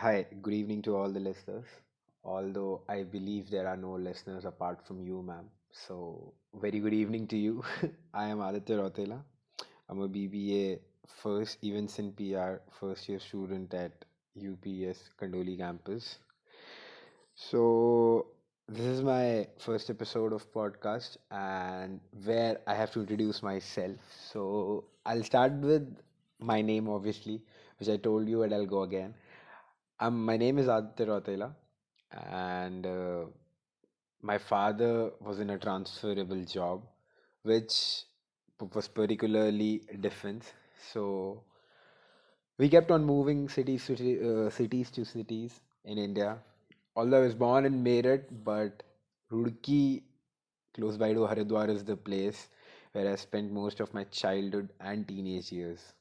Hi, good evening to all the listeners. Although I believe there are no listeners apart from you, ma'am. So, very good evening to you. I am Aditya Rotela. I'm a BBA first events in PR first year student at UPES Kandoli campus. So, this is my first episode of podcast and where I have to introduce myself. So, I'll start with my name, obviously, which I told you, and I'll go again. Um, my name is Aditya Rotela, and uh, my father was in a transferable job, which was particularly defense. So we kept on moving cities to uh, cities to cities in India. Although I was born in Meerut, but Roorkee, close by to Haridwar, is the place where I spent most of my childhood and teenage years.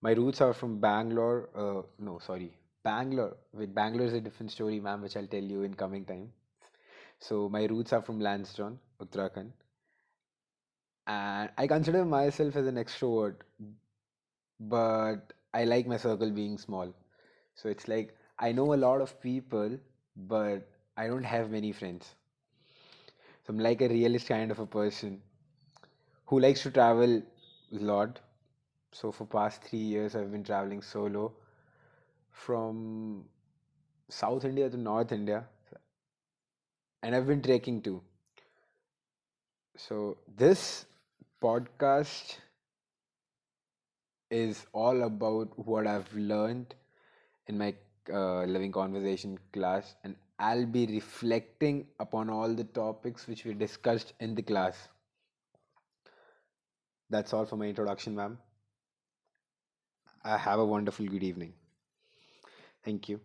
My roots are from Bangalore. Uh, no, sorry, Bangalore. With Bangalore is a different story, ma'am, which I'll tell you in coming time. So my roots are from Lansdowne, Uttarakhand, and I consider myself as an extrovert, but I like my circle being small. So it's like I know a lot of people, but I don't have many friends. So I'm like a realist kind of a person who likes to travel a lot. So for past three years, I've been traveling solo from South India to North India, and I've been trekking too. So this podcast is all about what I've learned in my uh, living conversation class, and I'll be reflecting upon all the topics which we discussed in the class. That's all for my introduction, ma'am. I have a wonderful good evening. Thank you.